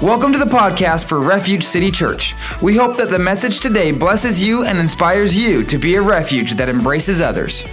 Welcome to the podcast for Refuge City Church. We hope that the message today blesses you and inspires you to be a refuge that embraces others.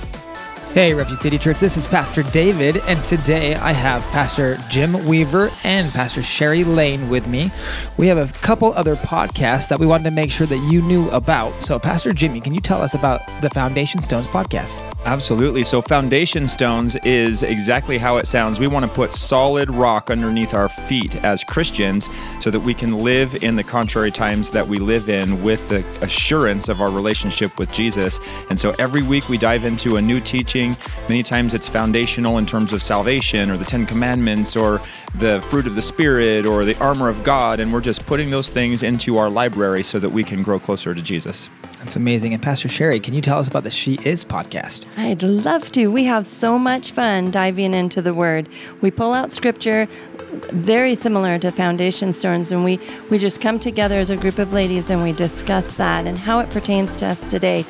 Hey, Refuge City Church, this is Pastor David, and today I have Pastor Jim Weaver and Pastor Sherry Lane with me. We have a couple other podcasts that we wanted to make sure that you knew about. So, Pastor Jimmy, can you tell us about the Foundation Stones podcast? Absolutely. So, Foundation Stones is exactly how it sounds. We want to put solid rock underneath our feet as Christians so that we can live in the contrary times that we live in with the assurance of our relationship with Jesus. And so, every week we dive into a new teaching Many times it's foundational in terms of salvation or the Ten Commandments or the fruit of the Spirit or the armor of God. And we're just putting those things into our library so that we can grow closer to Jesus. That's amazing. And Pastor Sherry, can you tell us about the She Is podcast? I'd love to. We have so much fun diving into the Word. We pull out scripture, very similar to Foundation Stones, and we, we just come together as a group of ladies and we discuss that and how it pertains to us today,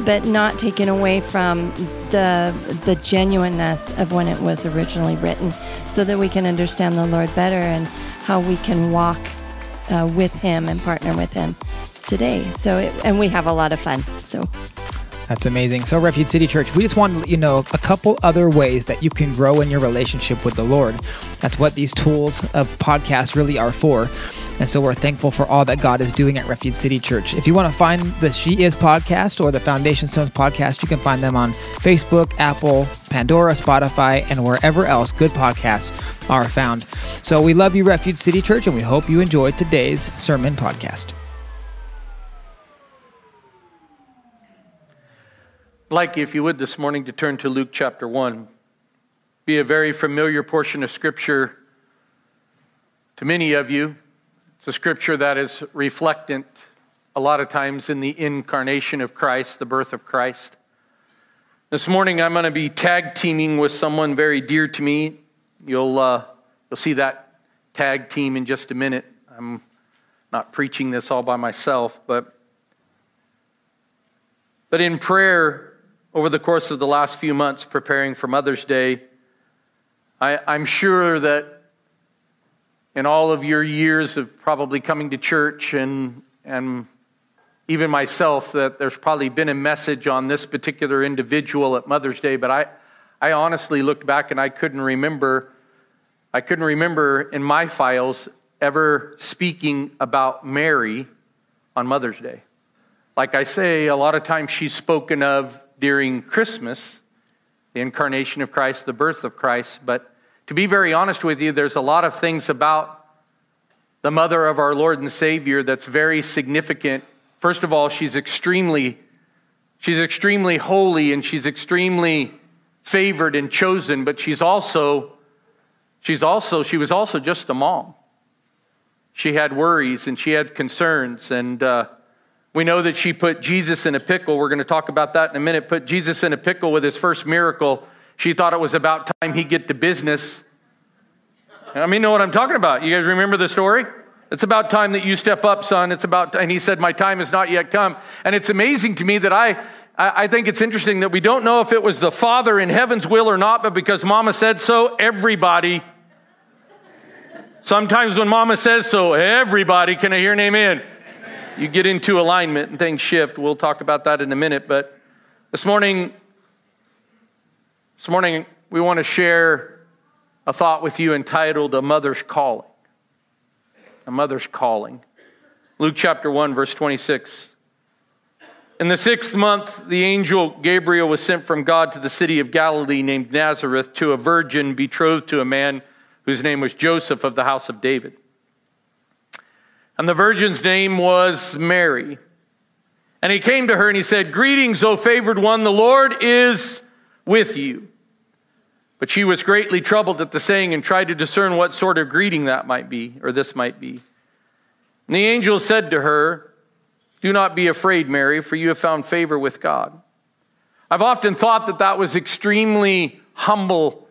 but not taken away from the, the genuineness of when it was originally written so that we can understand the Lord better and how we can walk uh, with Him and partner with Him today. So, it, and we have a lot of fun. So, that's amazing. So, Refuge City Church, we just want to let you know a couple other ways that you can grow in your relationship with the Lord. That's what these tools of podcasts really are for. And so we're thankful for all that God is doing at Refuge City Church. If you want to find the She Is podcast or the Foundation Stones podcast, you can find them on Facebook, Apple, Pandora, Spotify, and wherever else good podcasts are found. So we love you, Refuge City Church, and we hope you enjoyed today's sermon podcast. Like, if you would, this morning to turn to Luke chapter 1. Be a very familiar portion of Scripture to many of you. It's a Scripture that is reflectant a lot of times in the incarnation of Christ, the birth of Christ. This morning, I'm going to be tag teaming with someone very dear to me. You'll, uh, you'll see that tag team in just a minute. I'm not preaching this all by myself, but, but in prayer, over the course of the last few months preparing for Mother's Day, I, I'm sure that in all of your years of probably coming to church and, and even myself, that there's probably been a message on this particular individual at Mother's Day, but I, I honestly looked back and I couldn't remember, I couldn't remember in my files ever speaking about Mary on Mother's Day. Like I say, a lot of times she's spoken of during Christmas, the incarnation of Christ, the birth of Christ. But to be very honest with you, there's a lot of things about the mother of our Lord and Savior that's very significant. First of all, she's extremely she's extremely holy and she's extremely favored and chosen, but she's also she's also she was also just a mom. She had worries and she had concerns and uh, we know that she put Jesus in a pickle. We're going to talk about that in a minute. Put Jesus in a pickle with his first miracle. She thought it was about time he get to business. I mean, know what I'm talking about. You guys remember the story? It's about time that you step up, son. It's about, and he said, My time has not yet come. And it's amazing to me that I, I think it's interesting that we don't know if it was the Father in heaven's will or not, but because Mama said so, everybody. Sometimes when Mama says so, everybody, can I hear an amen? You get into alignment and things shift. We'll talk about that in a minute. But this morning, this morning we want to share a thought with you entitled A Mother's Calling. A Mother's Calling. Luke chapter 1, verse 26. In the sixth month, the angel Gabriel was sent from God to the city of Galilee named Nazareth to a virgin betrothed to a man whose name was Joseph of the house of David. And the virgin's name was Mary. And he came to her and he said, Greetings, O favored one, the Lord is with you. But she was greatly troubled at the saying and tried to discern what sort of greeting that might be, or this might be. And the angel said to her, Do not be afraid, Mary, for you have found favor with God. I've often thought that that was extremely humble,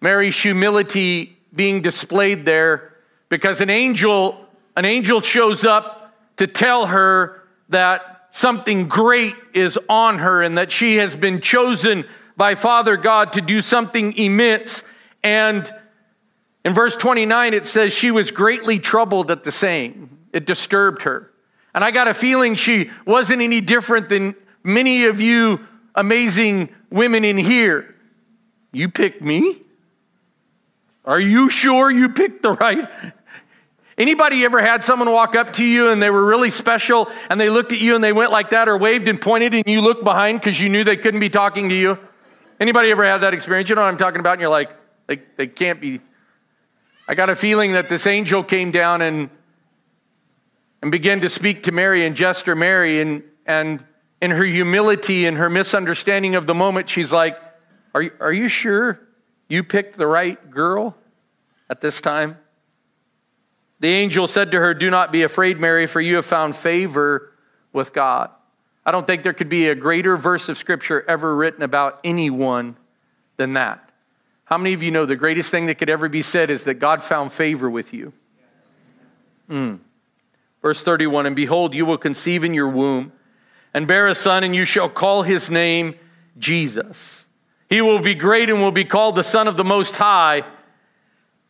Mary's humility being displayed there, because an angel an angel shows up to tell her that something great is on her and that she has been chosen by Father God to do something immense. And In verse 29, it says, She was greatly troubled at the saying, it disturbed her. And I got a feeling she wasn't any different than many of you amazing women in here. You picked me? Are you sure you picked the right? Anybody ever had someone walk up to you and they were really special and they looked at you and they went like that or waved and pointed and you looked behind because you knew they couldn't be talking to you? Anybody ever had that experience? You know what I'm talking about? And you're like, they, they can't be. I got a feeling that this angel came down and and began to speak to Mary and gesture Mary and and in her humility and her misunderstanding of the moment, she's like, Are, are you sure you picked the right girl at this time? The angel said to her, Do not be afraid, Mary, for you have found favor with God. I don't think there could be a greater verse of scripture ever written about anyone than that. How many of you know the greatest thing that could ever be said is that God found favor with you? Mm. Verse 31 And behold, you will conceive in your womb and bear a son, and you shall call his name Jesus. He will be great and will be called the Son of the Most High.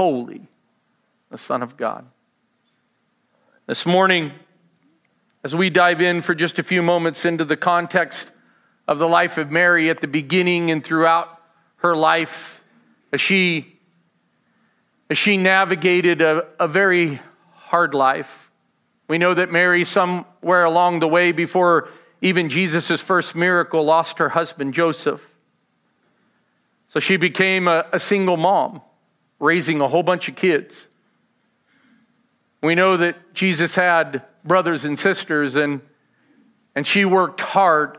Holy, the Son of God. This morning, as we dive in for just a few moments into the context of the life of Mary at the beginning and throughout her life, as she, as she navigated a, a very hard life. We know that Mary, somewhere along the way before even Jesus' first miracle, lost her husband Joseph. So she became a, a single mom, raising a whole bunch of kids. We know that Jesus had brothers and sisters, and, and she worked hard.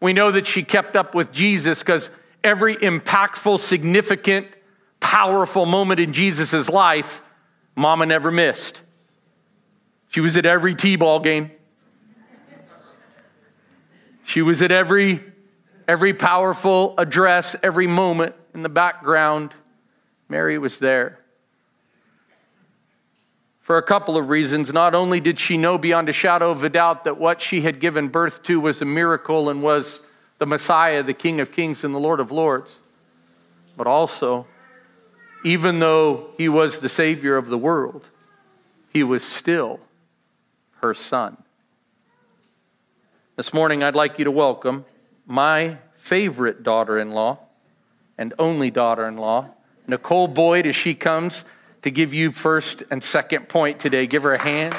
We know that she kept up with Jesus because every impactful, significant, powerful moment in Jesus' life, Mama never missed. She was at every T ball game. She was at every, every powerful address, every moment in the background. Mary was there. For a couple of reasons. Not only did she know beyond a shadow of a doubt that what she had given birth to was a miracle and was the Messiah, the King of Kings and the Lord of Lords, but also, even though he was the Savior of the world, he was still her son. This morning, I'd like you to welcome my favorite daughter in law and only daughter in law, Nicole Boyd, as she comes to give you first and second point today. Give her a hand.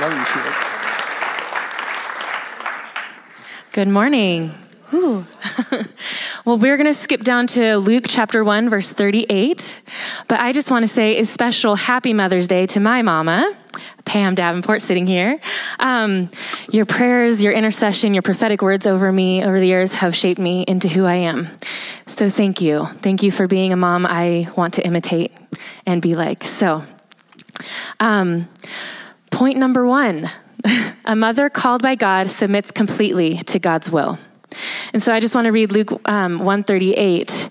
Love you, Sheila. Good morning. well, we're going to skip down to Luke chapter 1, verse 38. But I just want to say a special happy Mother's Day to my mama, Pam Davenport, sitting here. Um, your prayers, your intercession, your prophetic words over me over the years have shaped me into who I am. So thank you. Thank you for being a mom I want to imitate and be like. So, um, point number one a mother called by God submits completely to God's will. And so I just want to read Luke um, 138,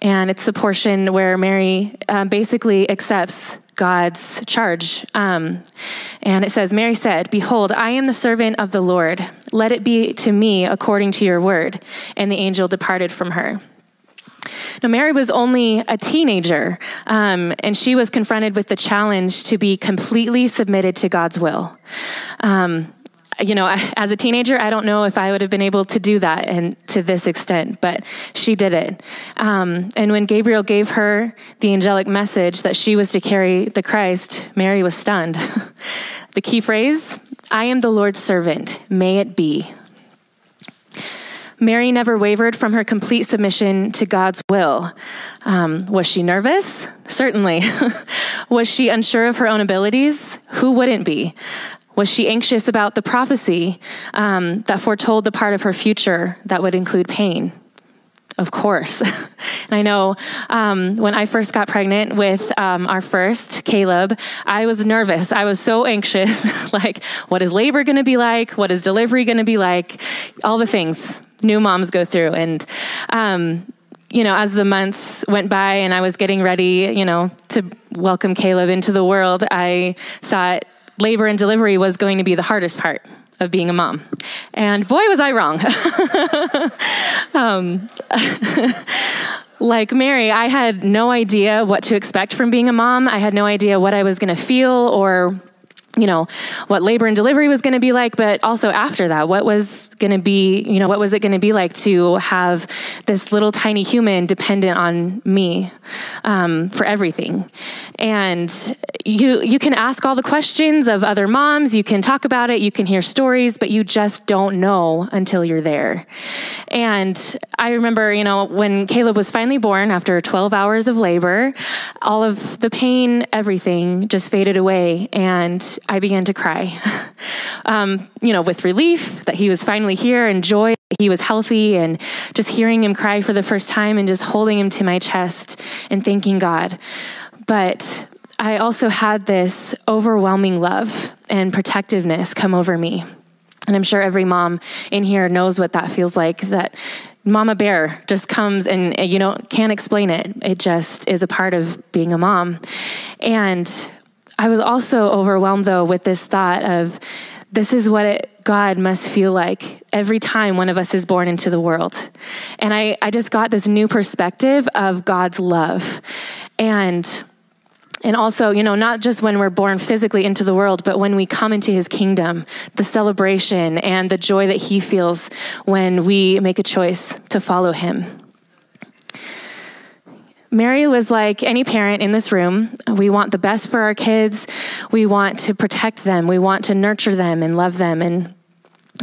and it's the portion where Mary um, basically accepts God's charge. Um, and it says, Mary said, Behold, I am the servant of the Lord. Let it be to me according to your word. And the angel departed from her. Now, Mary was only a teenager, um, and she was confronted with the challenge to be completely submitted to God's will. Um, you know, as a teenager, I don't know if I would have been able to do that and to this extent, but she did it. Um, and when Gabriel gave her the angelic message that she was to carry the Christ, Mary was stunned. the key phrase I am the Lord's servant, may it be. Mary never wavered from her complete submission to God's will. Um, was she nervous? Certainly. was she unsure of her own abilities? Who wouldn't be? Was she anxious about the prophecy um, that foretold the part of her future that would include pain? Of course. and I know um, when I first got pregnant with um, our first, Caleb, I was nervous. I was so anxious. like, what is labor going to be like? What is delivery going to be like? All the things new moms go through. And, um, you know, as the months went by and I was getting ready, you know, to welcome Caleb into the world, I thought labor and delivery was going to be the hardest part of being a mom. And boy, was I wrong. um, like Mary, I had no idea what to expect from being a mom. I had no idea what I was going to feel or you know what labor and delivery was going to be like but also after that what was going to be you know what was it going to be like to have this little tiny human dependent on me um, for everything? And you you can ask all the questions of other moms you can talk about it you can hear stories but you just don't know until you're there. And i remember you know when caleb was finally born after 12 hours of labor all of the pain everything just faded away and I began to cry. um, you know, with relief that he was finally here and joy he was healthy and just hearing him cry for the first time and just holding him to my chest and thanking God. But I also had this overwhelming love and protectiveness come over me. And I'm sure every mom in here knows what that feels like that mama bear just comes and you know can't explain it it just is a part of being a mom and I was also overwhelmed, though, with this thought of this is what it, God must feel like every time one of us is born into the world. And I, I just got this new perspective of God's love. And and also, you know, not just when we're born physically into the world, but when we come into his kingdom, the celebration and the joy that he feels when we make a choice to follow him. Mary was like any parent in this room. We want the best for our kids. We want to protect them. We want to nurture them and love them and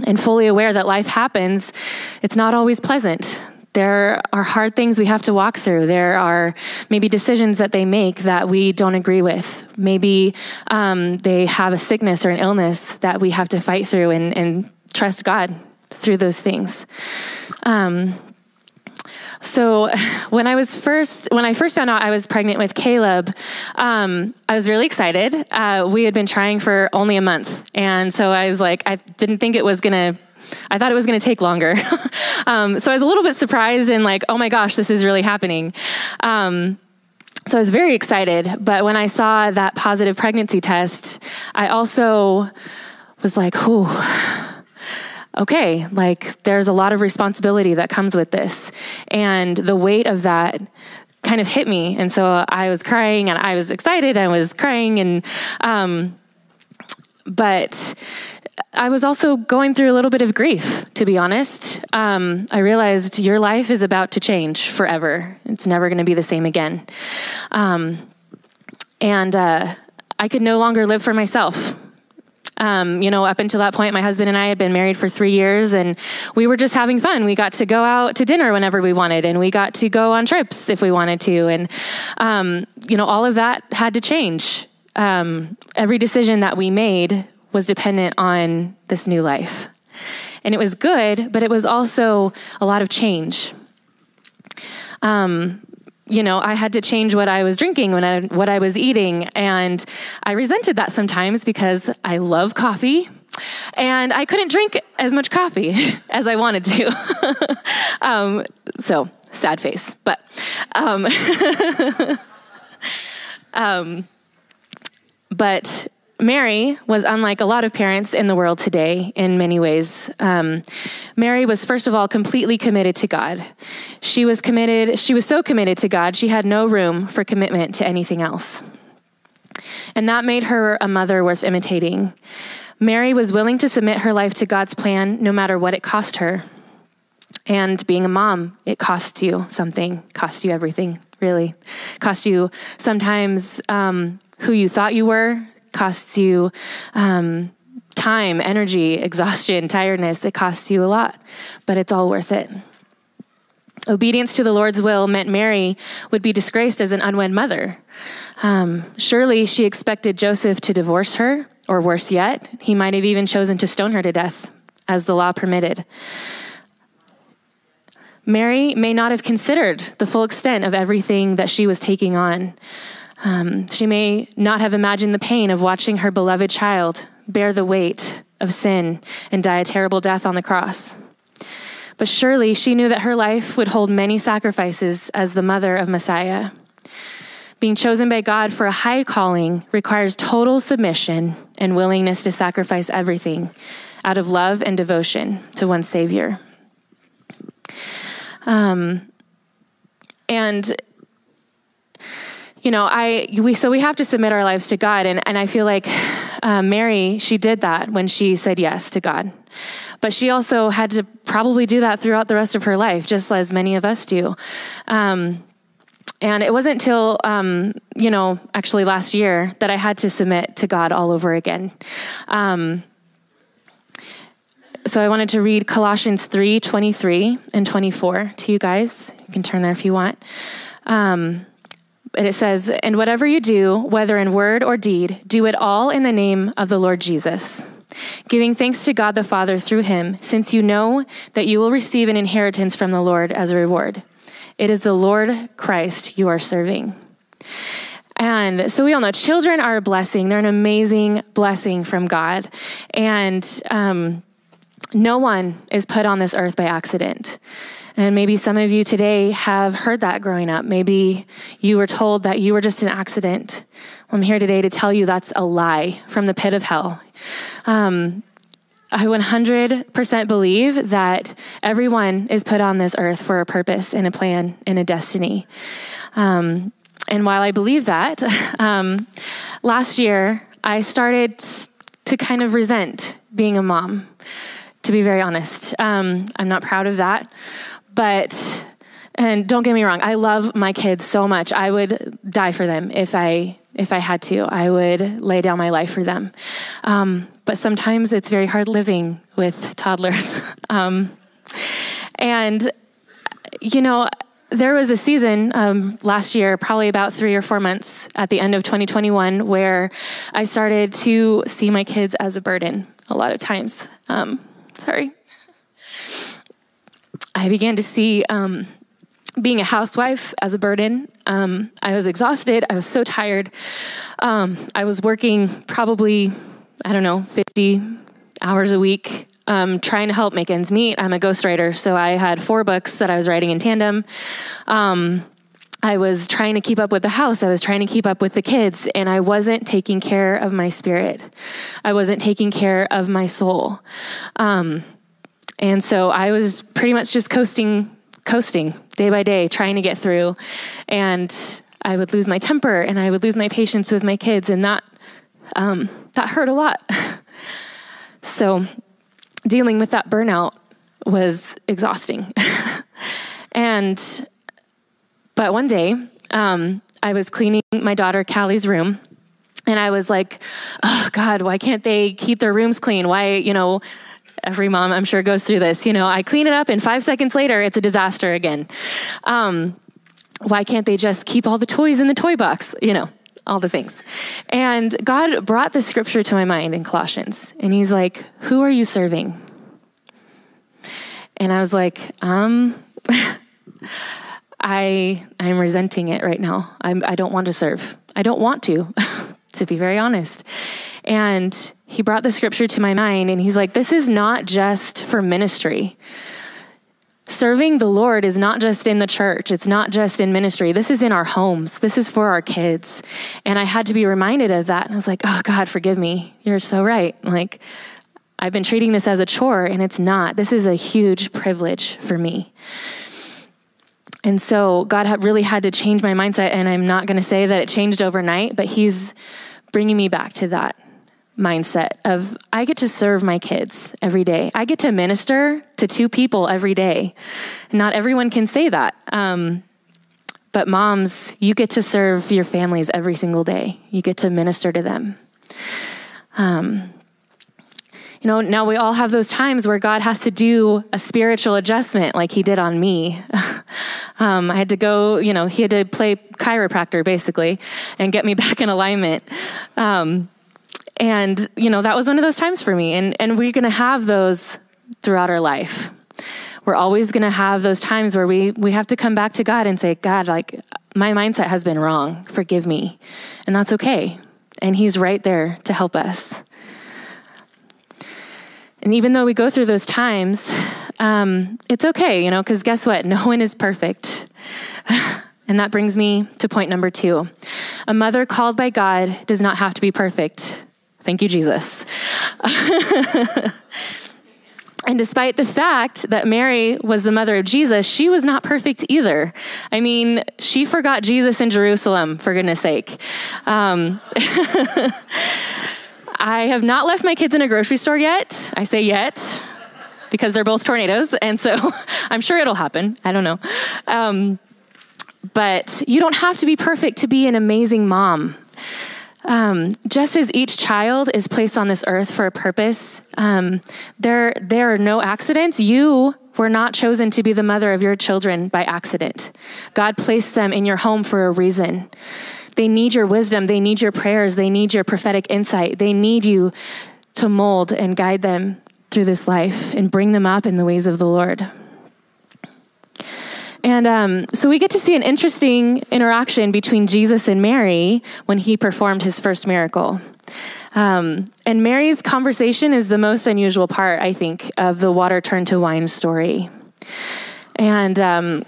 and fully aware that life happens. It's not always pleasant. There are hard things we have to walk through. There are maybe decisions that they make that we don't agree with. Maybe um, they have a sickness or an illness that we have to fight through and, and trust God through those things. Um, so when I was first, when I first found out I was pregnant with Caleb, um, I was really excited. Uh, we had been trying for only a month, and so I was like, I didn't think it was gonna. I thought it was going to take longer. um, so I was a little bit surprised and like, oh my gosh, this is really happening. Um, so I was very excited. But when I saw that positive pregnancy test, I also was like, whew okay, like there's a lot of responsibility that comes with this. And the weight of that kind of hit me. And so I was crying and I was excited. And I was crying and, um, but I was also going through a little bit of grief, to be honest. Um, I realized your life is about to change forever. It's never going to be the same again. Um, and uh, I could no longer live for myself. Um, you know, up until that point, my husband and I had been married for three years and we were just having fun. We got to go out to dinner whenever we wanted and we got to go on trips if we wanted to. And, um, you know, all of that had to change. Um, every decision that we made was dependent on this new life. And it was good, but it was also a lot of change. Um, you know, I had to change what I was drinking when I, what I was eating. And I resented that sometimes because I love coffee and I couldn't drink as much coffee as I wanted to. um, so, sad face. But, um, um, but Mary was unlike a lot of parents in the world today in many ways. Um, Mary was, first of all, completely committed to God. She was committed, she was so committed to God, she had no room for commitment to anything else. And that made her a mother worth imitating. Mary was willing to submit her life to God's plan no matter what it cost her. And being a mom, it costs you something, costs you everything, really. Cost you sometimes um, who you thought you were, costs you um, time, energy, exhaustion, tiredness. It costs you a lot, but it's all worth it. Obedience to the Lord's will meant Mary would be disgraced as an unwed mother. Um, surely she expected Joseph to divorce her, or worse yet, he might have even chosen to stone her to death, as the law permitted. Mary may not have considered the full extent of everything that she was taking on. Um, she may not have imagined the pain of watching her beloved child bear the weight of sin and die a terrible death on the cross. But surely she knew that her life would hold many sacrifices as the mother of Messiah. Being chosen by God for a high calling requires total submission and willingness to sacrifice everything out of love and devotion to one's Savior. Um, and you know, I we so we have to submit our lives to God, and and I feel like uh, Mary she did that when she said yes to God, but she also had to probably do that throughout the rest of her life, just as many of us do. Um, and it wasn't until um, you know actually last year that I had to submit to God all over again. Um, so I wanted to read Colossians 3 23 and 24 to you guys. You can turn there if you want. Um, and it says, And whatever you do, whether in word or deed, do it all in the name of the Lord Jesus, giving thanks to God the Father through him, since you know that you will receive an inheritance from the Lord as a reward. It is the Lord Christ you are serving. And so we all know children are a blessing. They're an amazing blessing from God. And um, no one is put on this earth by accident. And maybe some of you today have heard that growing up. Maybe you were told that you were just an accident. I'm here today to tell you that's a lie from the pit of hell. Um, I 100% believe that everyone is put on this earth for a purpose and a plan and a destiny. Um, and while I believe that, um, last year I started to kind of resent being a mom, to be very honest. Um, I'm not proud of that. But, and don't get me wrong, I love my kids so much. I would die for them if I if I had to. I would lay down my life for them. Um, but sometimes it's very hard living with toddlers. um, and, you know, there was a season um, last year, probably about three or four months at the end of 2021, where I started to see my kids as a burden a lot of times. Um, sorry. I began to see um, being a housewife as a burden. Um, I was exhausted. I was so tired. Um, I was working probably, I don't know, 50 hours a week. Um, trying to help make ends meet. I'm a ghostwriter, so I had four books that I was writing in tandem. Um, I was trying to keep up with the house. I was trying to keep up with the kids, and I wasn't taking care of my spirit. I wasn't taking care of my soul. Um, and so I was pretty much just coasting, coasting day by day, trying to get through. And I would lose my temper and I would lose my patience with my kids, and that um, that hurt a lot. so dealing with that burnout was exhausting. and but one day, um, I was cleaning my daughter Callie's room, and I was like, "Oh God, why can't they keep their rooms clean? Why, you know?" Every mom i'm sure goes through this. You know i clean it up and five seconds later it's a disaster again. Um, why can't they just keep all the toys in the toy box? You know all the things. And god brought the scripture to my mind in colossians and he's like who are you serving? And i was like um i i'm resenting it right now. I'm, i don't want to serve. I don't want to to be very honest. And he brought the scripture to my mind and he's like, This is not just for ministry. Serving the Lord is not just in the church, it's not just in ministry. This is in our homes, this is for our kids. And I had to be reminded of that. And I was like, Oh, God, forgive me. You're so right. Like, I've been treating this as a chore, and it's not. This is a huge privilege for me. And so God really had to change my mindset. And I'm not going to say that it changed overnight, but He's bringing me back to that mindset of I get to serve my kids every day. I get to minister to two people every day. Not everyone can say that. Um, but moms, you get to serve your families every single day. You get to minister to them. Um, you know, now we all have those times where God has to do a spiritual adjustment like he did on me. um, I had to go, you know, he had to play chiropractor basically and get me back in alignment. Um, and, you know, that was one of those times for me. And, and we're going to have those throughout our life we're always going to have those times where we, we have to come back to God and say, God, like, my mindset has been wrong. Forgive me. And that's okay. And He's right there to help us. And even though we go through those times, um, it's okay, you know, because guess what? No one is perfect. and that brings me to point number two. A mother called by God does not have to be perfect. Thank you, Jesus. And despite the fact that Mary was the mother of Jesus, she was not perfect either. I mean, she forgot Jesus in Jerusalem, for goodness sake. Um, I have not left my kids in a grocery store yet. I say yet because they're both tornadoes. And so I'm sure it'll happen. I don't know. Um, but you don't have to be perfect to be an amazing mom. Um, just as each child is placed on this earth for a purpose, um, there, there are no accidents. You were not chosen to be the mother of your children by accident. God placed them in your home for a reason. They need your wisdom, they need your prayers, they need your prophetic insight, they need you to mold and guide them through this life and bring them up in the ways of the Lord. And um, so we get to see an interesting interaction between Jesus and Mary when he performed his first miracle. Um, and Mary's conversation is the most unusual part, I think, of the water turned to wine story. And um,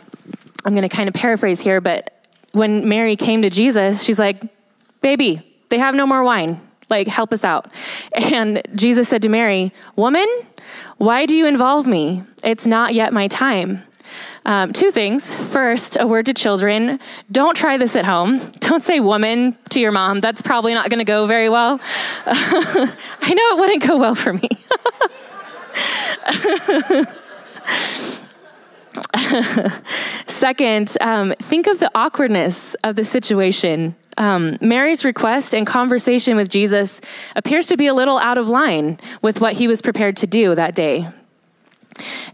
I'm going to kind of paraphrase here, but when Mary came to Jesus, she's like, Baby, they have no more wine. Like, help us out. And Jesus said to Mary, Woman, why do you involve me? It's not yet my time. Um, two things. First, a word to children don't try this at home. Don't say woman to your mom. That's probably not going to go very well. I know it wouldn't go well for me. Second, um, think of the awkwardness of the situation. Um, Mary's request and conversation with Jesus appears to be a little out of line with what he was prepared to do that day.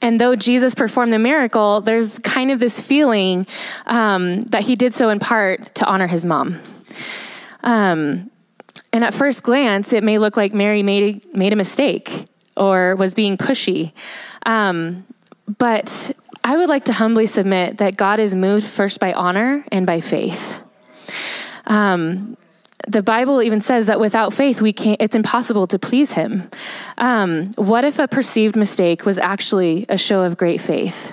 And though Jesus performed the miracle, there's kind of this feeling um, that he did so in part to honor his mom. Um, and at first glance, it may look like Mary made, made a mistake or was being pushy. Um, but I would like to humbly submit that God is moved first by honor and by faith. Um, the Bible even says that without faith, we can't, it's impossible to please Him. Um, what if a perceived mistake was actually a show of great faith?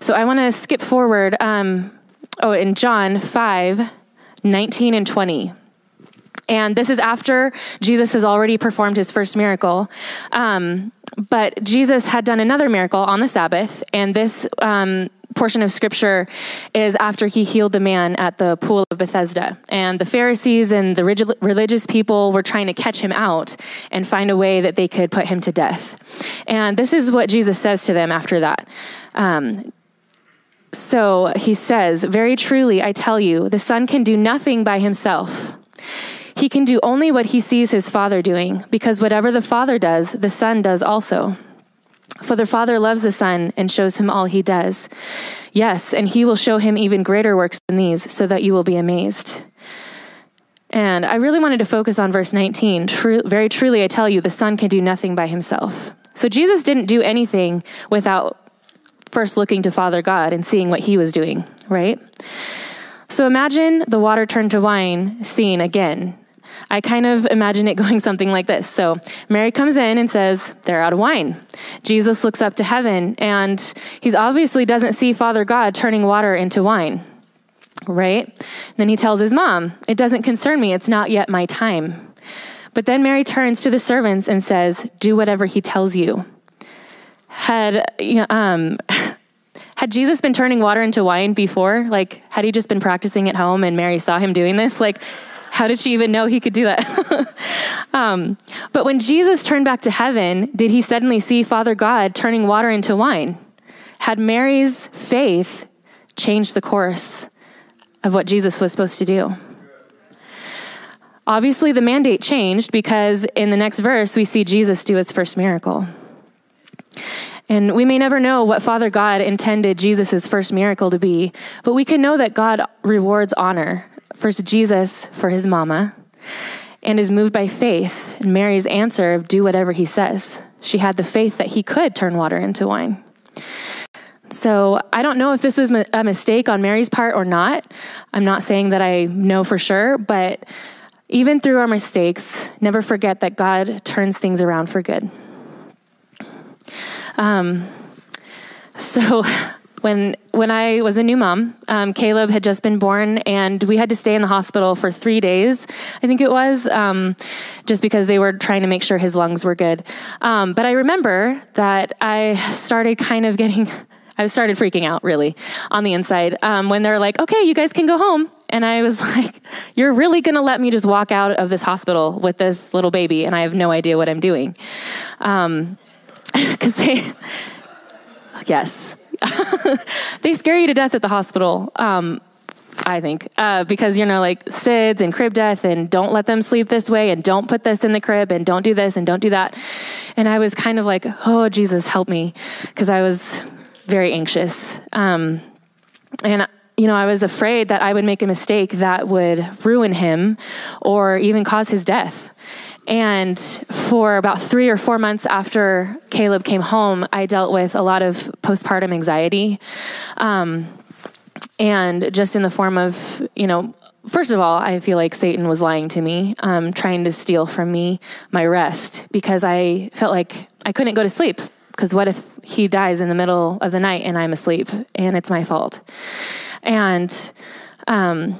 So I want to skip forward. Um, oh, in John 5 19 and 20. And this is after Jesus has already performed his first miracle. Um, but Jesus had done another miracle on the Sabbath, and this um, portion of scripture is after he healed the man at the pool of Bethesda. And the Pharisees and the religious people were trying to catch him out and find a way that they could put him to death. And this is what Jesus says to them after that. Um, so he says, Very truly, I tell you, the Son can do nothing by himself. He can do only what he sees his Father doing, because whatever the Father does, the Son does also. For the Father loves the Son and shows him all he does. Yes, and he will show him even greater works than these, so that you will be amazed. And I really wanted to focus on verse 19. True, very truly, I tell you, the Son can do nothing by himself. So Jesus didn't do anything without first looking to Father God and seeing what he was doing, right? So imagine the water turned to wine scene again. I kind of imagine it going something like this. So Mary comes in and says, They're out of wine. Jesus looks up to heaven and he obviously doesn't see Father God turning water into wine, right? Then he tells his mom, It doesn't concern me. It's not yet my time. But then Mary turns to the servants and says, Do whatever he tells you. Had, um, had Jesus been turning water into wine before? Like, had he just been practicing at home and Mary saw him doing this? Like, how did she even know he could do that? um, but when Jesus turned back to heaven, did he suddenly see Father God turning water into wine? Had Mary's faith changed the course of what Jesus was supposed to do? Obviously, the mandate changed because in the next verse, we see Jesus do his first miracle. And we may never know what Father God intended Jesus' first miracle to be, but we can know that God rewards honor First, Jesus for his mama, and is moved by faith in Mary's answer of do whatever he says. She had the faith that he could turn water into wine. So I don't know if this was a mistake on Mary's part or not. I'm not saying that I know for sure, but even through our mistakes, never forget that God turns things around for good. Um, so when when I was a new mom, um, Caleb had just been born, and we had to stay in the hospital for three days. I think it was um, just because they were trying to make sure his lungs were good. Um, but I remember that I started kind of getting. I started freaking out really on the inside um, when they're like, okay, you guys can go home. And I was like, you're really going to let me just walk out of this hospital with this little baby and I have no idea what I'm doing. Because um, they, yes, they scare you to death at the hospital. Um, I think, uh, because you know, like SIDS and crib death, and don't let them sleep this way, and don't put this in the crib, and don't do this, and don't do that. And I was kind of like, oh, Jesus, help me, because I was very anxious. Um, and, you know, I was afraid that I would make a mistake that would ruin him or even cause his death. And for about three or four months after Caleb came home, I dealt with a lot of postpartum anxiety. Um, and just in the form of, you know, first of all, I feel like Satan was lying to me, um, trying to steal from me my rest because I felt like I couldn't go to sleep. Because what if he dies in the middle of the night and I'm asleep and it's my fault? And um,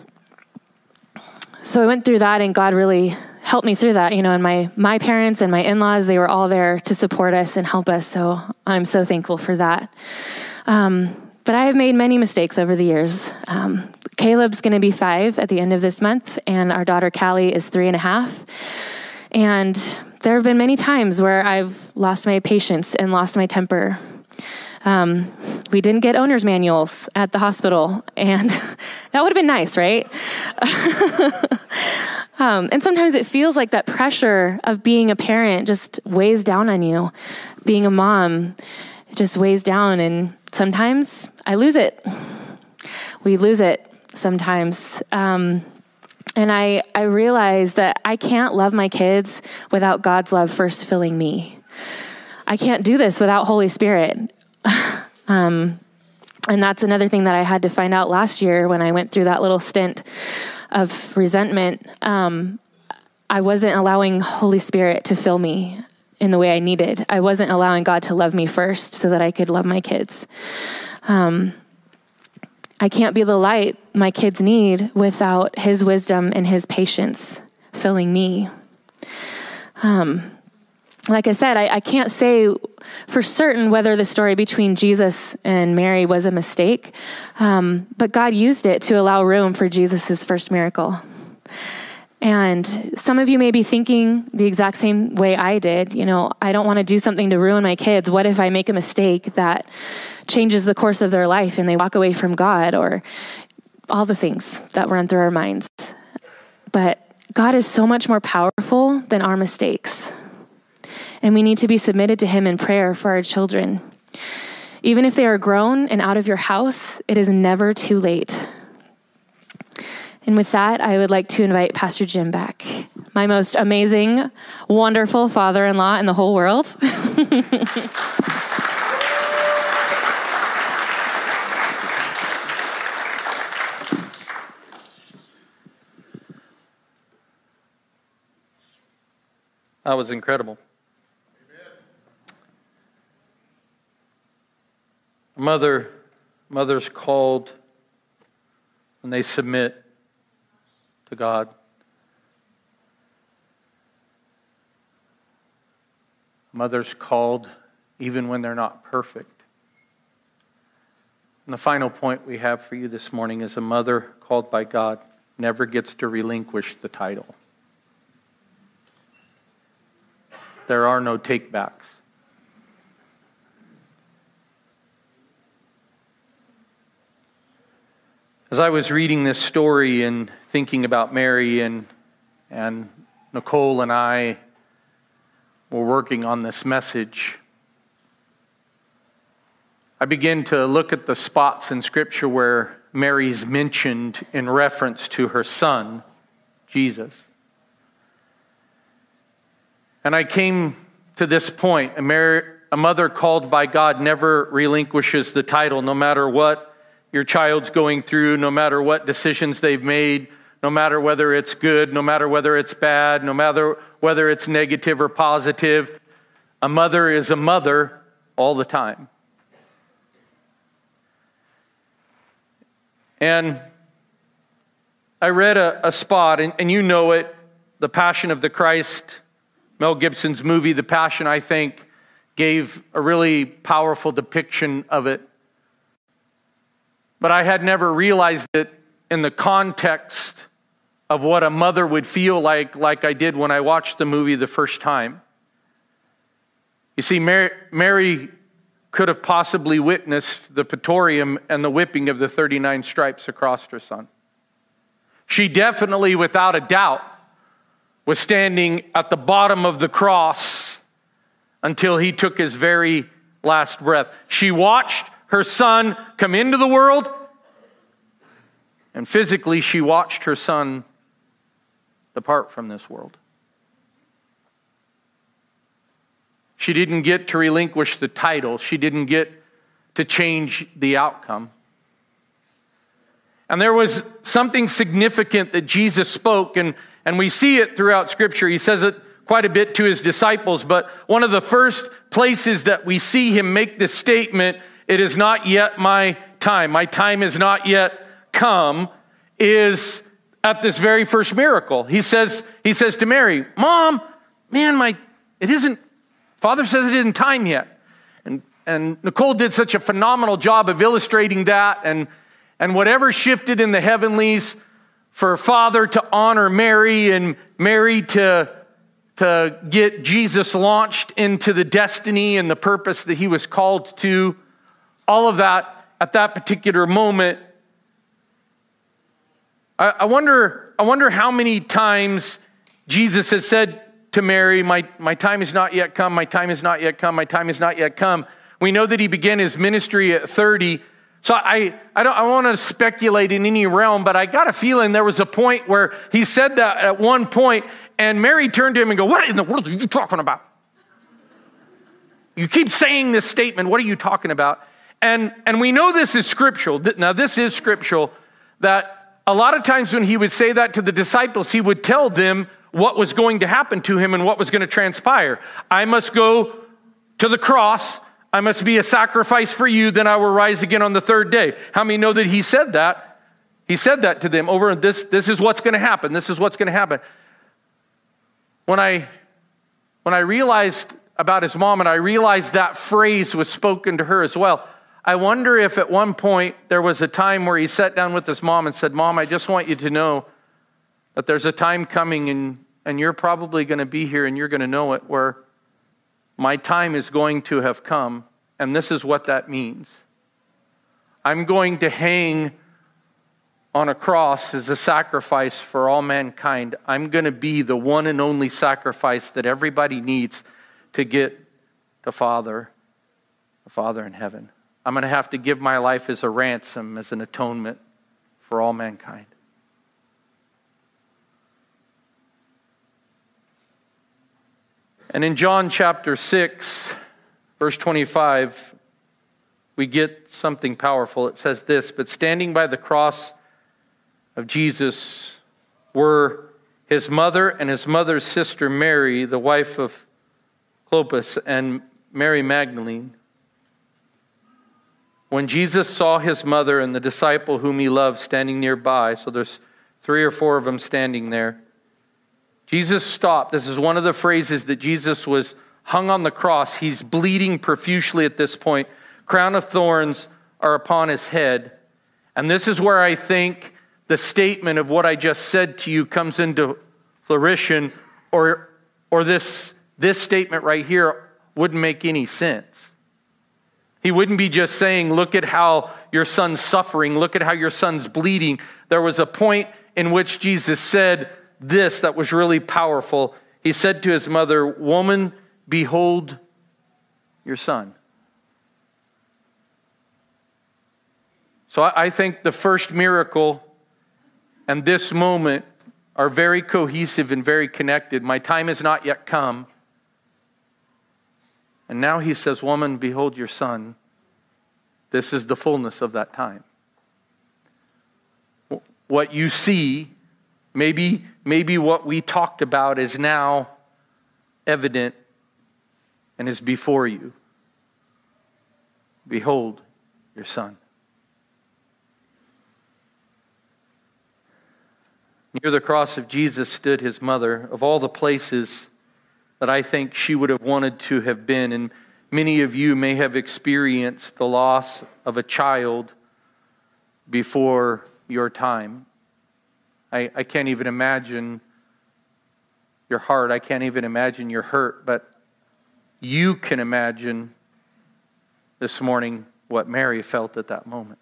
so I went through that, and God really helped me through that, you know, and my my parents and my in-laws, they were all there to support us and help us. So I'm so thankful for that. Um, but I have made many mistakes over the years. Um, Caleb's going to be five at the end of this month, and our daughter Callie is three and a half. And there have been many times where I've lost my patience and lost my temper. Um, we didn't get owner's manuals at the hospital, and that would have been nice, right? Um, and sometimes it feels like that pressure of being a parent just weighs down on you. Being a mom it just weighs down, and sometimes I lose it. We lose it sometimes. Um, and I, I realize that I can't love my kids without God's love first filling me. I can't do this without Holy Spirit. um, and that's another thing that I had to find out last year when I went through that little stint of resentment, um, I wasn't allowing Holy Spirit to fill me in the way I needed. I wasn't allowing God to love me first so that I could love my kids. Um, I can't be the light my kids need without His wisdom and His patience filling me. Um, like I said, I, I, can't say for certain whether the story between Jesus and Mary was a mistake, um, but God used it to allow room for Jesus' first miracle. And some of you may be thinking the exact same way I did. You know, I don't want to do something to ruin my kids. What if I make a mistake that changes the course of their life and they walk away from God or all the things that run through our minds? But God is so much more powerful than our mistakes and we need to be submitted to Him in prayer for our children. Even if they are grown and out of your house, it is never too late. And with that, I would like to invite Pastor Jim back, my most amazing, wonderful father in law in the whole world. that was incredible. Mother, mothers called when they submit to God. Mothers called even when they're not perfect. And the final point we have for you this morning is a mother called by God never gets to relinquish the title. There are no takebacks. As I was reading this story and thinking about Mary and, and Nicole and I were working on this message, I began to look at the spots in Scripture where Mary's mentioned in reference to her son, Jesus. And I came to this point, a mother called by God never relinquishes the title, no matter what your child's going through, no matter what decisions they've made, no matter whether it's good, no matter whether it's bad, no matter whether it's negative or positive. A mother is a mother all the time. And I read a, a spot, and, and you know it The Passion of the Christ, Mel Gibson's movie, The Passion, I think, gave a really powerful depiction of it. But I had never realized it in the context of what a mother would feel like, like I did when I watched the movie the first time. You see, Mary, Mary could have possibly witnessed the Praetorium and the whipping of the 39 stripes across her son. She definitely, without a doubt, was standing at the bottom of the cross until he took his very last breath. She watched her son come into the world, and physically, she watched her son depart from this world. She didn't get to relinquish the title, she didn't get to change the outcome. And there was something significant that Jesus spoke, and, and we see it throughout Scripture. He says it quite a bit to his disciples, but one of the first places that we see him make this statement, it is not yet my time, my time is not yet come, is at this very first miracle. He says, he says to Mary, Mom, man, my it isn't Father says it isn't time yet. And, and Nicole did such a phenomenal job of illustrating that. And, and whatever shifted in the heavenlies for Father to honor Mary and Mary to, to get Jesus launched into the destiny and the purpose that he was called to, all of that at that particular moment. I, I wonder, I wonder how many times Jesus has said to Mary, my, my time is not yet come, my time is not yet come, my time is not yet come. We know that he began his ministry at 30. So I, I don't I want to speculate in any realm, but I got a feeling there was a point where he said that at one point, and Mary turned to him and go, What in the world are you talking about? You keep saying this statement. What are you talking about? And, and we know this is scriptural. Now, this is scriptural that a lot of times when he would say that to the disciples, he would tell them what was going to happen to him and what was going to transpire. I must go to the cross. I must be a sacrifice for you, then I will rise again on the third day. How many know that he said that? He said that to them over this, this is what's going to happen. This is what's going to happen. When I, when I realized about his mom and I realized that phrase was spoken to her as well, I wonder if at one point there was a time where he sat down with his mom and said, Mom, I just want you to know that there's a time coming in and you're probably going to be here and you're going to know it, where my time is going to have come, and this is what that means. I'm going to hang on a cross as a sacrifice for all mankind. I'm going to be the one and only sacrifice that everybody needs to get to Father, the Father in heaven. I'm going to have to give my life as a ransom, as an atonement for all mankind. And in John chapter 6, verse 25, we get something powerful. It says this But standing by the cross of Jesus were his mother and his mother's sister Mary, the wife of Clopas, and Mary Magdalene. When Jesus saw his mother and the disciple whom he loved standing nearby, so there's three or four of them standing there, Jesus stopped. This is one of the phrases that Jesus was hung on the cross. He's bleeding profusely at this point. Crown of thorns are upon his head. And this is where I think the statement of what I just said to you comes into flourishing, or, or this, this statement right here wouldn't make any sense. He wouldn't be just saying, Look at how your son's suffering, look at how your son's bleeding. There was a point in which Jesus said, this that was really powerful. He said to his mother, Woman, behold your son. So I think the first miracle and this moment are very cohesive and very connected. My time has not yet come. And now he says, Woman, behold your son. This is the fullness of that time. What you see, maybe, maybe what we talked about is now evident and is before you. Behold your son. Near the cross of Jesus stood his mother. Of all the places that I think she would have wanted to have been, and many of you may have experienced the loss of a child before your time. I, I can't even imagine your heart. I can't even imagine your hurt, but you can imagine this morning what Mary felt at that moment.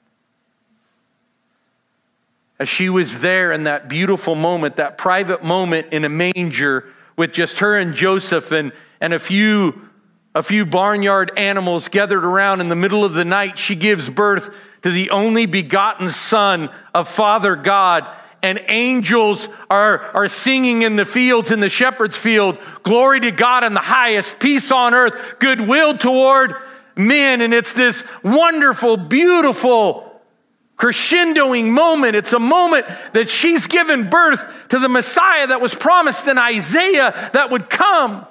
As she was there in that beautiful moment, that private moment in a manger with just her and Joseph and, and a few a few barnyard animals gathered around in the middle of the night, she gives birth to the only begotten Son of Father God. And angels are, are singing in the fields, in the shepherd's field, glory to God in the highest, peace on earth, goodwill toward men. And it's this wonderful, beautiful, crescendoing moment. It's a moment that she's given birth to the Messiah that was promised in Isaiah that would come.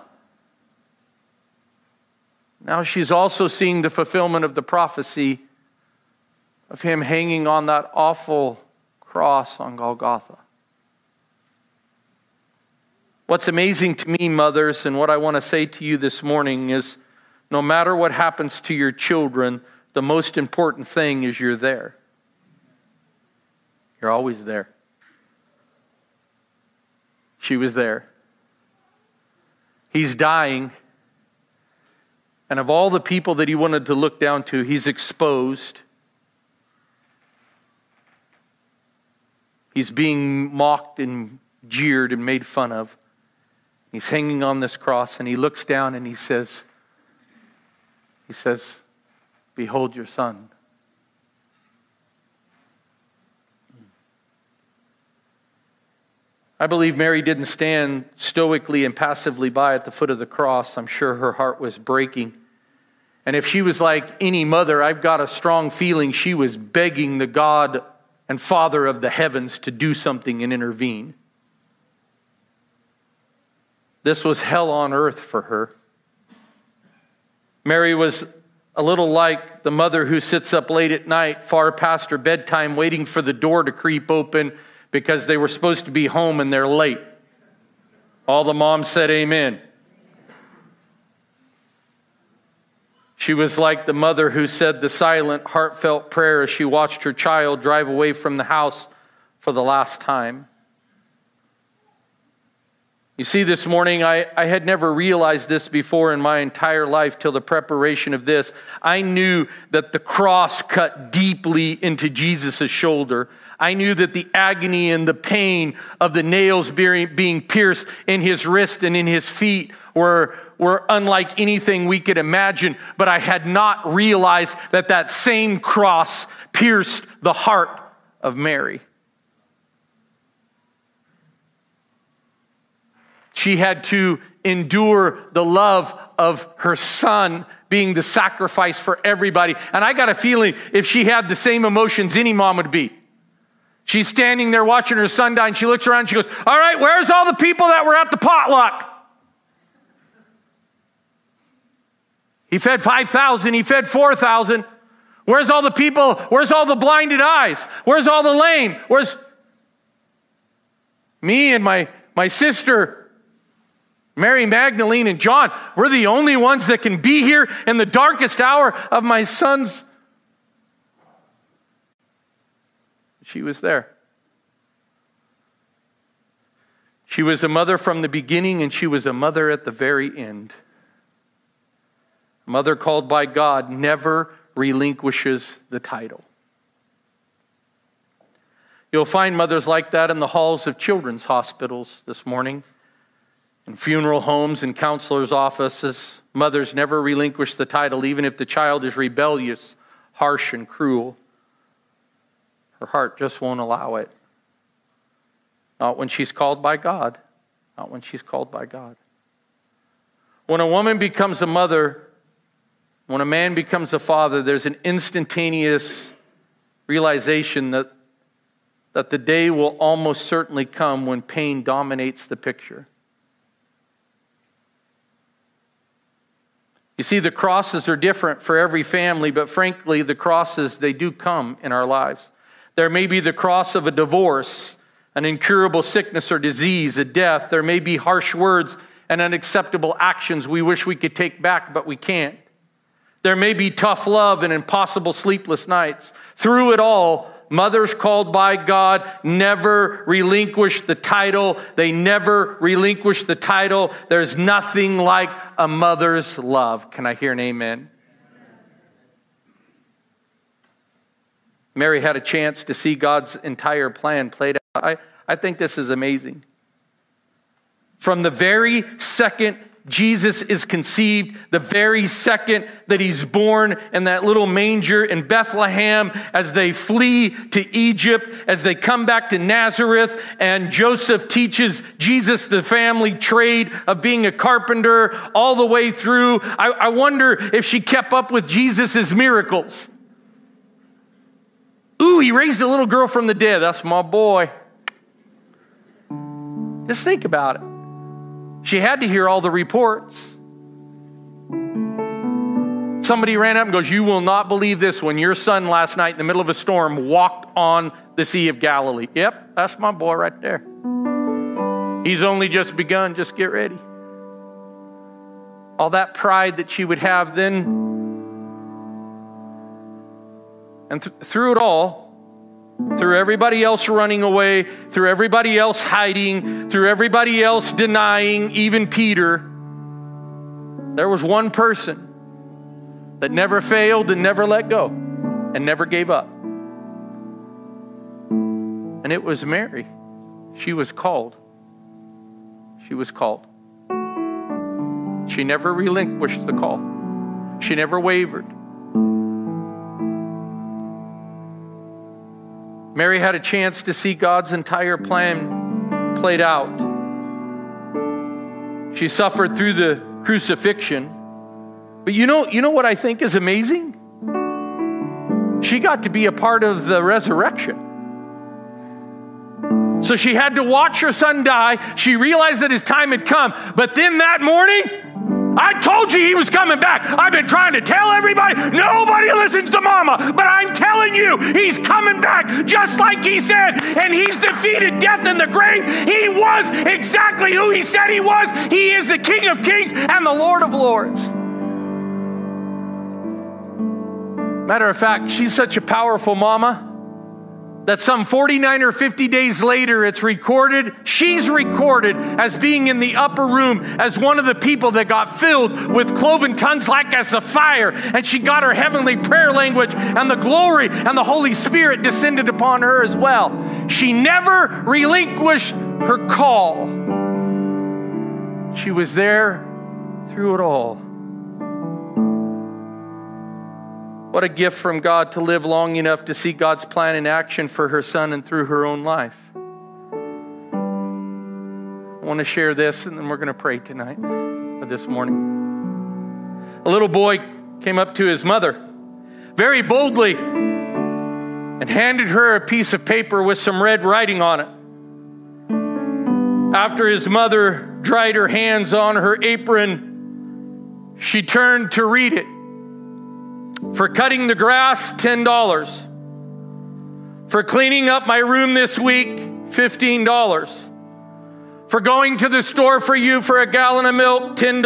Now she's also seeing the fulfillment of the prophecy of him hanging on that awful cross on Golgotha. What's amazing to me, mothers, and what I want to say to you this morning is no matter what happens to your children, the most important thing is you're there. You're always there. She was there. He's dying. And of all the people that he wanted to look down to, he's exposed. He's being mocked and jeered and made fun of. He's hanging on this cross and he looks down and he says, he says, Behold your son. I believe Mary didn't stand stoically and passively by at the foot of the cross. I'm sure her heart was breaking. And if she was like any mother, I've got a strong feeling she was begging the God and Father of the heavens to do something and intervene. This was hell on earth for her. Mary was a little like the mother who sits up late at night, far past her bedtime, waiting for the door to creep open because they were supposed to be home and they're late. All the moms said amen. She was like the mother who said the silent, heartfelt prayer as she watched her child drive away from the house for the last time. You see, this morning, I, I had never realized this before in my entire life till the preparation of this. I knew that the cross cut deeply into Jesus' shoulder. I knew that the agony and the pain of the nails being pierced in his wrist and in his feet were, were unlike anything we could imagine, but I had not realized that that same cross pierced the heart of Mary. She had to endure the love of her son being the sacrifice for everybody. And I got a feeling if she had the same emotions any mom would be. She's standing there watching her son die, and she looks around and she goes, All right, where's all the people that were at the potluck? He fed 5,000, he fed 4,000. Where's all the people? Where's all the blinded eyes? Where's all the lame? Where's me and my, my sister, Mary Magdalene and John? We're the only ones that can be here in the darkest hour of my son's She was there. She was a mother from the beginning, and she was a mother at the very end. A mother called by God never relinquishes the title. You'll find mothers like that in the halls of children's hospitals this morning, in funeral homes and counselors' offices. Mothers never relinquish the title, even if the child is rebellious, harsh, and cruel. Her heart just won't allow it. Not when she's called by God. Not when she's called by God. When a woman becomes a mother, When a man becomes a father, there's an instantaneous realization that, that the day will almost certainly come when pain dominates the picture. You see, the crosses are different for every family, but frankly, the crosses, they do come in our lives. There may be the cross of a divorce, an incurable sickness or disease, a death. There may be harsh words and unacceptable actions we wish we could take back, but we can't. There may be tough love and impossible sleepless nights. Through it all, mothers called by God never relinquish the title. They never relinquish the title. There's nothing like a mother's love. Can I hear an amen? Mary had a chance to see God's entire plan played out. I, I think this is amazing. From the very second Jesus is conceived, the very second that he's born in that little manger in Bethlehem, as they flee to Egypt, as they come back to Nazareth, and Joseph teaches Jesus the family trade of being a carpenter all the way through. I, I wonder if she kept up with Jesus' miracles. Ooh, he raised a little girl from the dead. That's my boy. Just think about it. She had to hear all the reports. Somebody ran up and goes, You will not believe this when your son last night in the middle of a storm walked on the Sea of Galilee. Yep, that's my boy right there. He's only just begun. Just get ready. All that pride that she would have then. And th- through it all, through everybody else running away, through everybody else hiding, through everybody else denying, even Peter, there was one person that never failed and never let go and never gave up. And it was Mary. She was called. She was called. She never relinquished the call, she never wavered. Mary had a chance to see God's entire plan played out. She suffered through the crucifixion. But you know, you know what I think is amazing? She got to be a part of the resurrection. So she had to watch her son die. She realized that his time had come. But then that morning, I told you he was coming back. I've been trying to tell everybody. Nobody listens to mama, but I'm telling you, he's coming back just like he said. And he's defeated death in the grave. He was exactly who he said he was. He is the King of Kings and the Lord of Lords. Matter of fact, she's such a powerful mama that some 49 or 50 days later it's recorded she's recorded as being in the upper room as one of the people that got filled with cloven tongues like as a fire. And she got her heavenly prayer language and the glory and the holy spirit descended upon her as well. She never relinquished her call. She was there through it all What a gift from God to live long enough to see God's plan in action for her son and through her own life. I want to share this and then we're going to pray tonight or this morning. A little boy came up to his mother very boldly and handed her a piece of paper with some red writing on it. After his mother dried her hands on her apron, she turned to read it. For cutting the grass, $10. For cleaning up my room this week, $15. For going to the store for you for a gallon of milk, $10.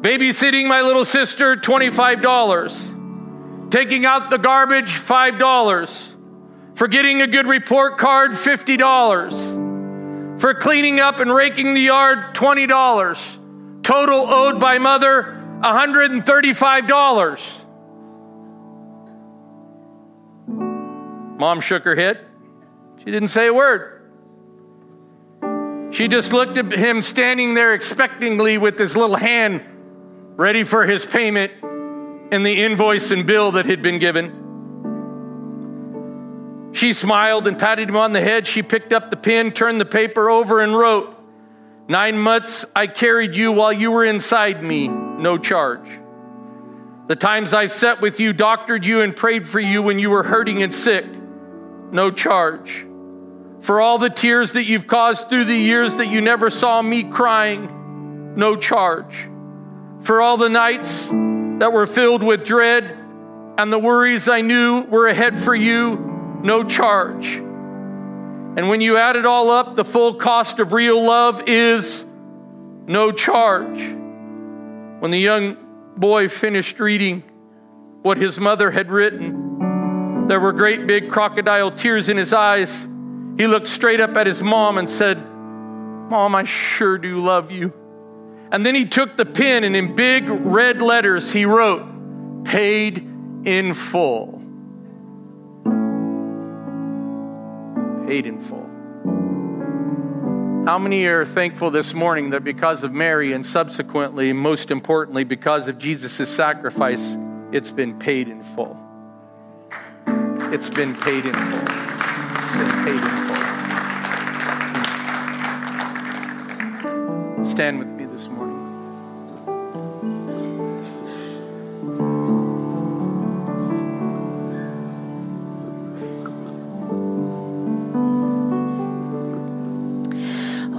Babysitting my little sister, $25. Taking out the garbage, $5. For getting a good report card, $50. For cleaning up and raking the yard, $20. Total owed by mother, $135. Mom shook her head. She didn't say a word. She just looked at him standing there expectingly with his little hand ready for his payment and the invoice and bill that had been given. She smiled and patted him on the head. She picked up the pen, turned the paper over, and wrote, Nine months I carried you while you were inside me, no charge. The times I've sat with you, doctored you, and prayed for you when you were hurting and sick, no charge. For all the tears that you've caused through the years that you never saw me crying, no charge. For all the nights that were filled with dread and the worries I knew were ahead for you, no charge. And when you add it all up, the full cost of real love is no charge. When the young boy finished reading what his mother had written, there were great big crocodile tears in his eyes. He looked straight up at his mom and said, Mom, I sure do love you. And then he took the pen and in big red letters he wrote, Paid in full. Paid in full. How many are thankful this morning that because of Mary and subsequently, most importantly, because of Jesus' sacrifice, it's been paid in full? It's been paid in full. It's been paid in full. Stand with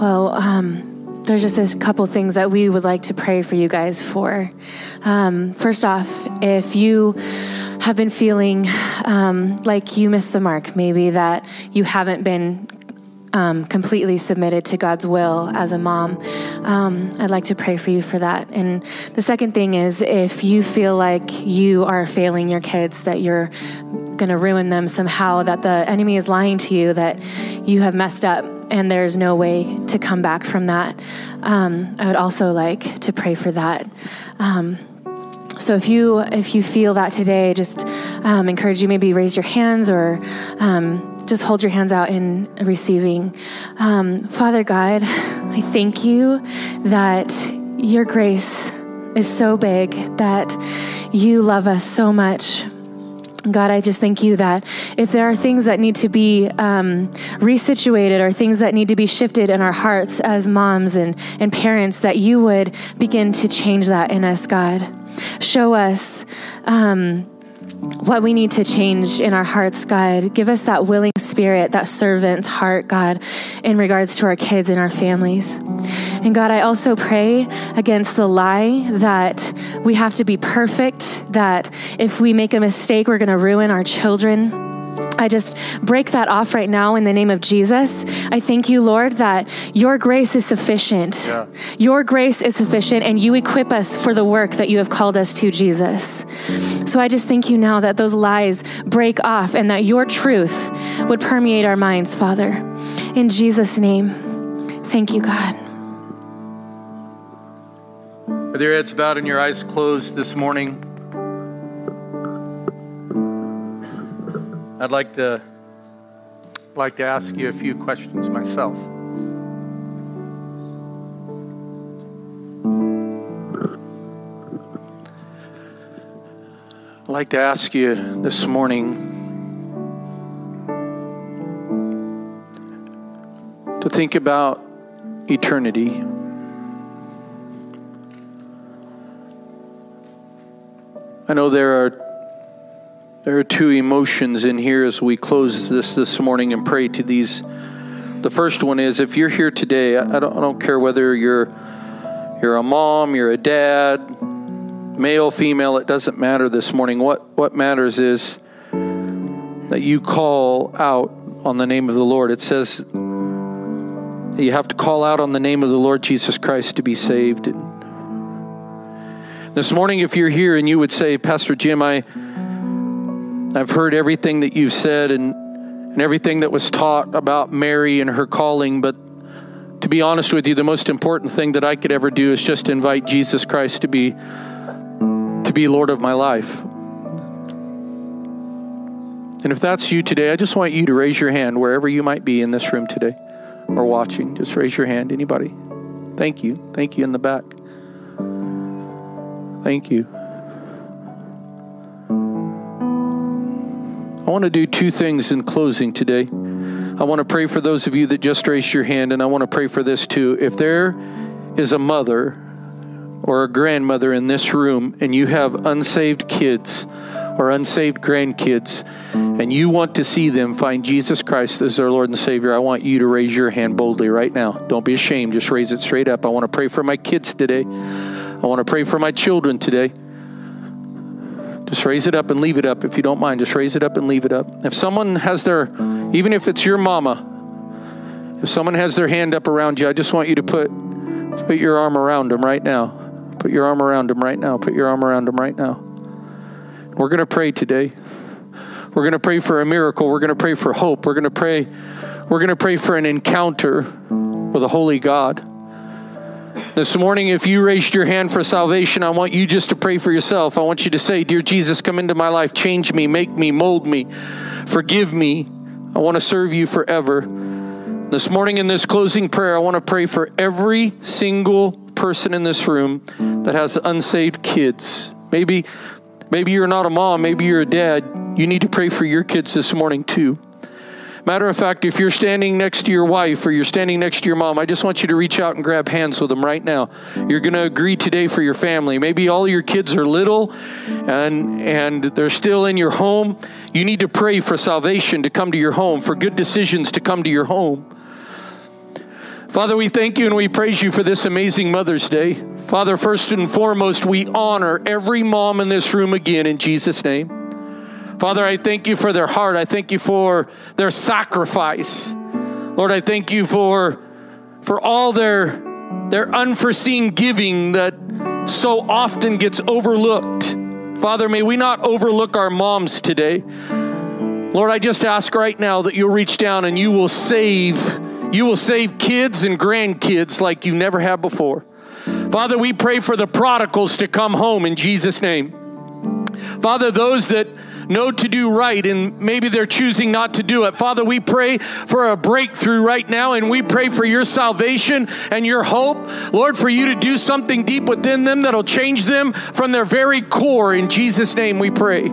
Well, um, there's just a couple things that we would like to pray for you guys for. Um, first off, if you have been feeling um, like you missed the mark, maybe that you haven't been um, completely submitted to God's will as a mom. Um, I'd like to pray for you for that. And the second thing is if you feel like you are failing your kids, that you're going to ruin them somehow, that the enemy is lying to you, that you have messed up and there's no way to come back from that, um, I would also like to pray for that. Um, so if you if you feel that today, just um, encourage you maybe raise your hands or um, just hold your hands out in receiving. Um, Father God, I thank you that your grace is so big that you love us so much. God, I just thank you that if there are things that need to be um, resituated or things that need to be shifted in our hearts as moms and, and parents, that you would begin to change that in us, God. Show us um, what we need to change in our hearts, God. Give us that willing spirit, that servant heart, God, in regards to our kids and our families. And God, I also pray against the lie that we have to be perfect, that if we make a mistake, we're going to ruin our children. I just break that off right now in the name of Jesus. I thank you, Lord, that your grace is sufficient. Yeah. Your grace is sufficient, and you equip us for the work that you have called us to, Jesus. So I just thank you now that those lies break off and that your truth would permeate our minds, Father. In Jesus' name, thank you, God. With your heads bowed and your eyes closed this morning, I'd like to like to ask you a few questions myself. I'd like to ask you this morning to think about eternity. I know there are there are two emotions in here as we close this this morning and pray to these. The first one is if you're here today, I don't, I don't care whether you're you're a mom, you're a dad, male, female, it doesn't matter this morning. What what matters is that you call out on the name of the Lord. It says you have to call out on the name of the Lord Jesus Christ to be saved. This morning, if you're here and you would say, Pastor Jim, I I've heard everything that you've said and, and everything that was taught about Mary and her calling, but to be honest with you, the most important thing that I could ever do is just invite Jesus Christ to be to be Lord of my life. And if that's you today, I just want you to raise your hand wherever you might be in this room today or watching. Just raise your hand. Anybody? Thank you. Thank you in the back. Thank you. I want to do two things in closing today. I want to pray for those of you that just raised your hand, and I want to pray for this too. If there is a mother or a grandmother in this room and you have unsaved kids or unsaved grandkids and you want to see them find Jesus Christ as their Lord and Savior, I want you to raise your hand boldly right now. Don't be ashamed. Just raise it straight up. I want to pray for my kids today. I want to pray for my children today. Just raise it up and leave it up if you don't mind. Just raise it up and leave it up. If someone has their, even if it's your mama, if someone has their hand up around you, I just want you to put put your arm around them right now. Put your arm around them right now. Put your arm around them right now. We're going to pray today. We're going to pray for a miracle. We're going to pray for hope. We're going to pray we're going to pray for an encounter with a holy God. This morning, if you raised your hand for salvation, I want you just to pray for yourself. I want you to say, Dear Jesus, come into my life, change me, make me, mold me, forgive me. I want to serve you forever. This morning, in this closing prayer, I want to pray for every single person in this room that has unsaved kids. Maybe, maybe you're not a mom, maybe you're a dad. You need to pray for your kids this morning, too. Matter of fact, if you're standing next to your wife or you're standing next to your mom, I just want you to reach out and grab hands with them right now. You're going to agree today for your family. Maybe all your kids are little and and they're still in your home. You need to pray for salvation to come to your home, for good decisions to come to your home. Father, we thank you and we praise you for this amazing Mother's Day. Father, first and foremost, we honor every mom in this room again in Jesus' name. Father, I thank you for their heart. I thank you for their sacrifice. Lord, I thank you for, for all their, their unforeseen giving that so often gets overlooked. Father, may we not overlook our moms today. Lord, I just ask right now that you'll reach down and you will save, you will save kids and grandkids like you never have before. Father, we pray for the prodigals to come home in Jesus' name. Father, those that know to do right and maybe they're choosing not to do it. Father, we pray for a breakthrough right now and we pray for your salvation and your hope. Lord, for you to do something deep within them that'll change them from their very core. In Jesus' name we pray.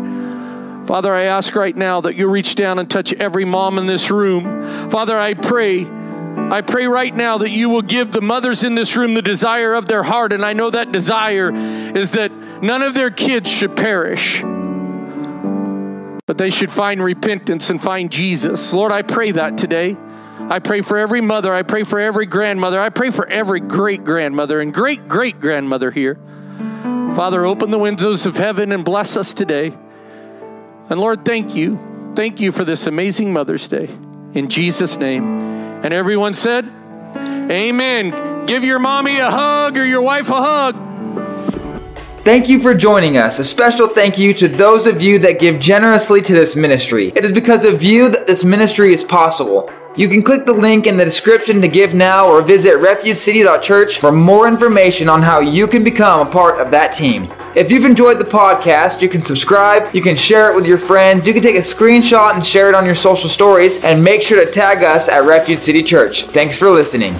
Father, I ask right now that you reach down and touch every mom in this room. Father, I pray. I pray right now that you will give the mothers in this room the desire of their heart. And I know that desire is that none of their kids should perish but they should find repentance and find Jesus. Lord, I pray that today. I pray for every mother. I pray for every grandmother. I pray for every great grandmother and great great grandmother here. Father, open the windows of heaven and bless us today. And Lord, thank you. Thank you for this amazing Mother's Day. In Jesus' name. And everyone said, Amen. Give your mommy a hug or your wife a hug. Thank you for joining us. A special thank you to those of you that give generously to this ministry. It is because of you that this ministry is possible. You can click the link in the description to give now or visit refugecity.church for more information on how you can become a part of that team. If you've enjoyed the podcast, you can subscribe, you can share it with your friends, you can take a screenshot and share it on your social stories, and make sure to tag us at Refuge City Church. Thanks for listening.